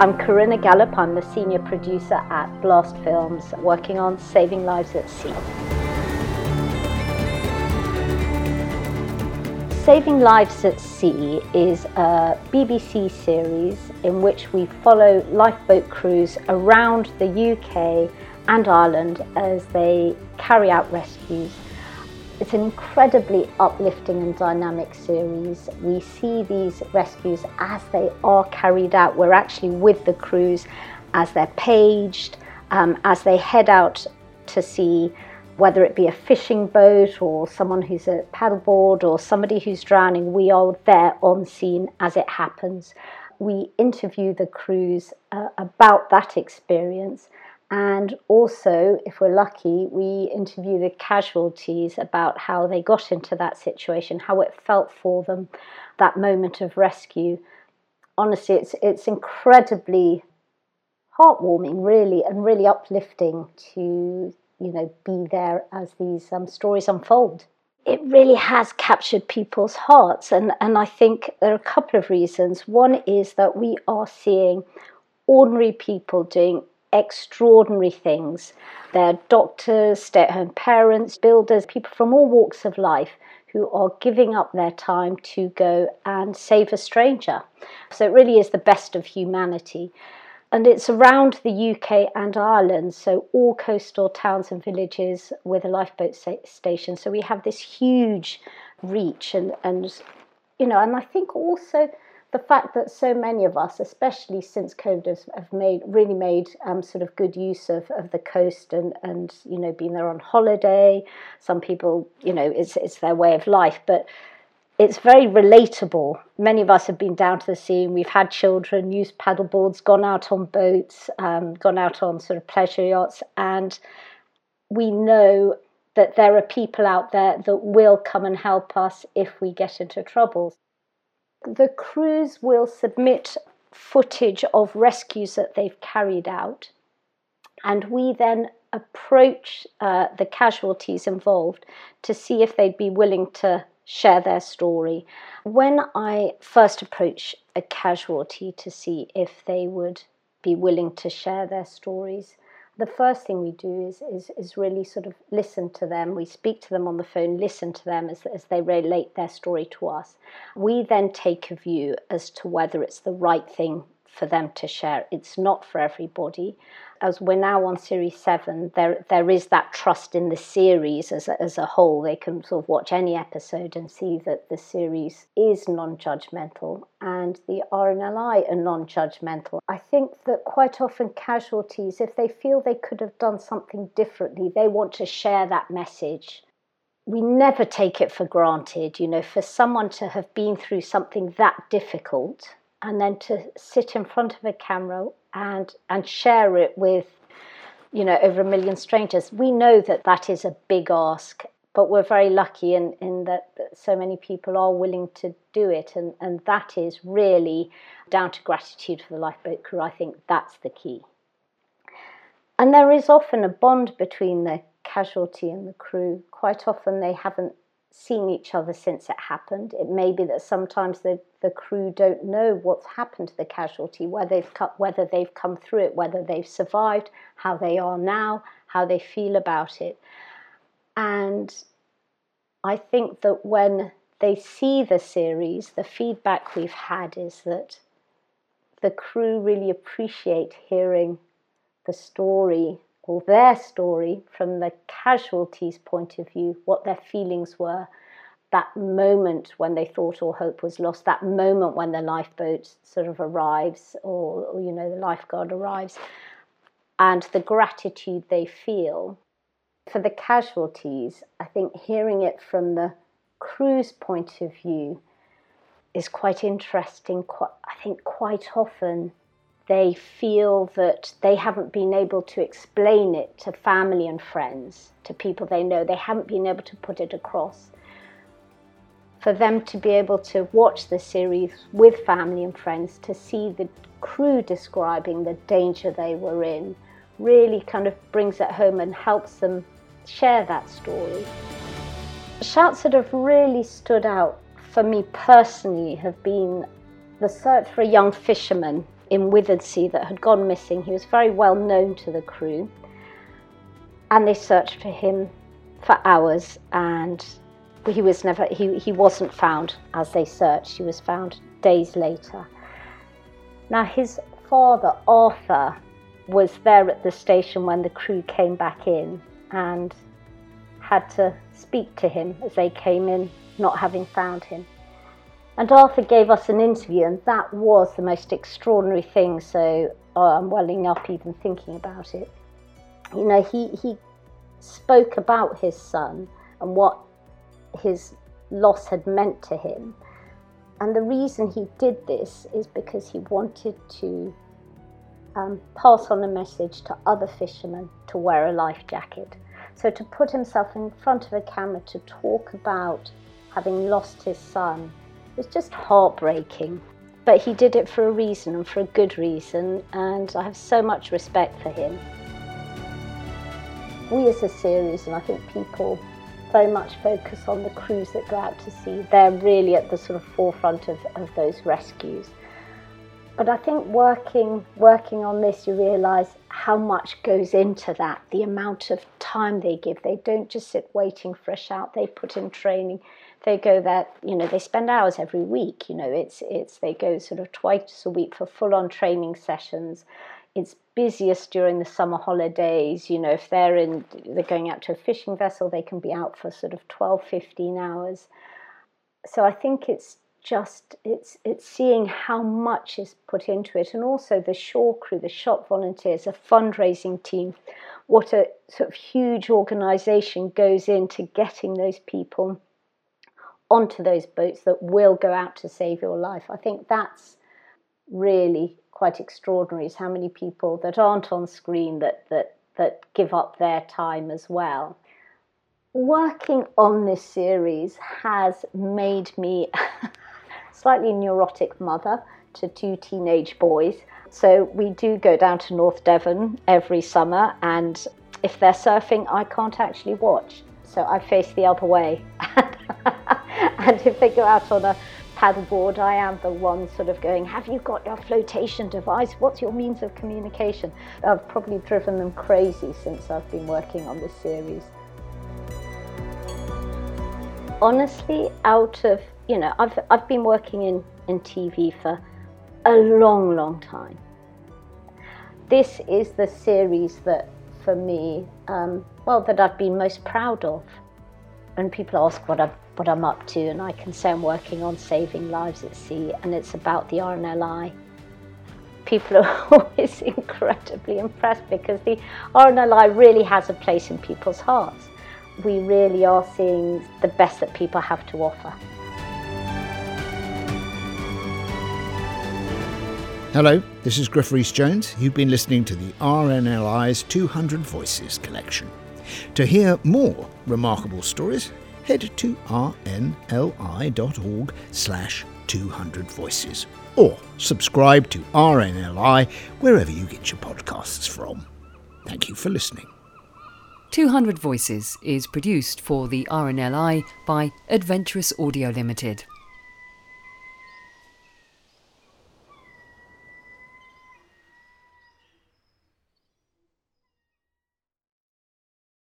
I'm Corinna Gallop, I'm the senior producer at Blast Films, working on Saving Lives at Sea. Saving Lives at Sea is a BBC series in which we follow lifeboat crews around the UK and Ireland as they carry out rescues. It's an incredibly uplifting and dynamic series. We see these rescues as they are carried out. We're actually with the crews as they're paged, um, as they head out to sea, whether it be a fishing boat or someone who's a paddleboard or somebody who's drowning. We are there on scene as it happens. We interview the crews uh, about that experience and also, if we're lucky, we interview the casualties about how they got into that situation, how it felt for them, that moment of rescue. Honestly, it's, it's incredibly heartwarming, really, and really uplifting to you know be there as these um, stories unfold. It really has captured people's hearts, and, and I think there are a couple of reasons. One is that we are seeing ordinary people doing extraordinary things. They're doctors, stay at home parents, builders, people from all walks of life who are giving up their time to go and save a stranger. So it really is the best of humanity. And it's around the UK and Ireland, so all coastal towns and villages with a lifeboat station. So we have this huge reach, and, and you know, and I think also the fact that so many of us, especially since COVID, have made really made um, sort of good use of, of the coast and and you know being there on holiday. Some people, you know, it's it's their way of life, but it's very relatable. Many of us have been down to the sea and we've had children, used paddleboards, gone out on boats, um, gone out on sort of pleasure yachts, and we know that there are people out there that will come and help us if we get into trouble the crews will submit footage of rescues that they've carried out, and we then approach uh, the casualties involved to see if they'd be willing to share their story. When I first approach a casualty to see if they would be willing to share their stories, the first thing we do is, is, is really sort of listen to them. We speak to them on the phone, listen to them as, as they relate their story to us. We then take a view as to whether it's the right thing for them to share. It's not for everybody as we're now on series seven, there there is that trust in the series as a, as a whole. They can sort of watch any episode and see that the series is non-judgmental and the RNLI are non-judgmental. I think that quite often casualties, if they feel they could have done something differently, they want to share that message. We never take it for granted, you know, for someone to have been through something that difficult and then to sit in front of a camera and and share it with you know over a million strangers. We know that that is a big ask but we're very lucky in, in that so many people are willing to do it and, and that is really down to gratitude for the lifeboat crew. I think that's the key. And there is often a bond between the casualty and the crew. Quite often they haven't seen each other since it happened. It may be that sometimes the, the crew don't know what's happened to the casualty, whether they've, cut, whether they've come through it, whether they've survived, how they are now, how they feel about it. And I think that when they see the series, the feedback we've had is that the crew really appreciate hearing the story or their story from the casualties' point of view, what their feelings were, that moment when they thought all hope was lost, that moment when the lifeboat sort of arrives or, or you know, the lifeguard arrives, and the gratitude they feel. For the casualties, I think hearing it from the crew's point of view is quite interesting. Quite, I think quite often they feel that they haven't been able to explain it to family and friends, to people they know. They haven't been able to put it across. For them to be able to watch the series with family and friends, to see the crew describing the danger they were in, really kind of brings it home and helps them share that story. Shouts that have really stood out for me personally have been the search for a young fisherman in Withernsea that had gone missing. He was very well known to the crew, and they searched for him for hours, and he was never he, he wasn't found as they searched. He was found days later. Now his father Arthur was there at the station when the crew came back in and had to speak to him as they came in, not having found him. And Arthur gave us an interview, and that was the most extraordinary thing. So oh, I'm welling up even thinking about it. You know, he, he spoke about his son and what his loss had meant to him. And the reason he did this is because he wanted to um, pass on a message to other fishermen to wear a life jacket. So to put himself in front of a camera to talk about having lost his son was just heartbreaking. But he did it for a reason and for a good reason, and I have so much respect for him. We as a series, and I think people very much focus on the crews that go out to sea. They're really at the sort of forefront of, of those rescues. But I think working working on this, you realise how much goes into that. The amount of time they give. They don't just sit waiting for a shout. They put in training. They go there. You know, they spend hours every week. You know, it's it's they go sort of twice a week for full on training sessions. It's busiest during the summer holidays. You know, if they're in, they're going out to a fishing vessel, they can be out for sort of 12, 15 hours. So I think it's just it's it's seeing how much is put into it and also the shore crew the shop volunteers a fundraising team what a sort of huge organization goes into getting those people onto those boats that will go out to save your life i think that's really quite extraordinary is how many people that aren't on screen that that that give up their time as well working on this series has made me slightly neurotic mother to two teenage boys. So we do go down to North Devon every summer, and if they're surfing, I can't actually watch. So I face the other way. If they go out on a paddleboard, I am the one sort of going, Have you got your flotation device? What's your means of communication? I've probably driven them crazy since I've been working on this series. Honestly, out of you know, I've, I've been working in, in TV for a long, long time. This is the series that, for me, um, well, that I've been most proud of. And people ask what I'm, what I'm up to, and I can say I'm working on saving lives at sea, and it's about the RNLI. People are always incredibly impressed because the RNLI really has a place in people's hearts. We really are seeing the best that people have to offer. Hello, this is Griff Jones. You've been listening to the RNLI's 200 Voices collection. To hear more remarkable stories, head to rnli.org slash 200 voices or subscribe to RNLI wherever you get your podcasts from. Thank you for listening. 200 Voices is produced for the RNLI by Adventurous Audio Limited.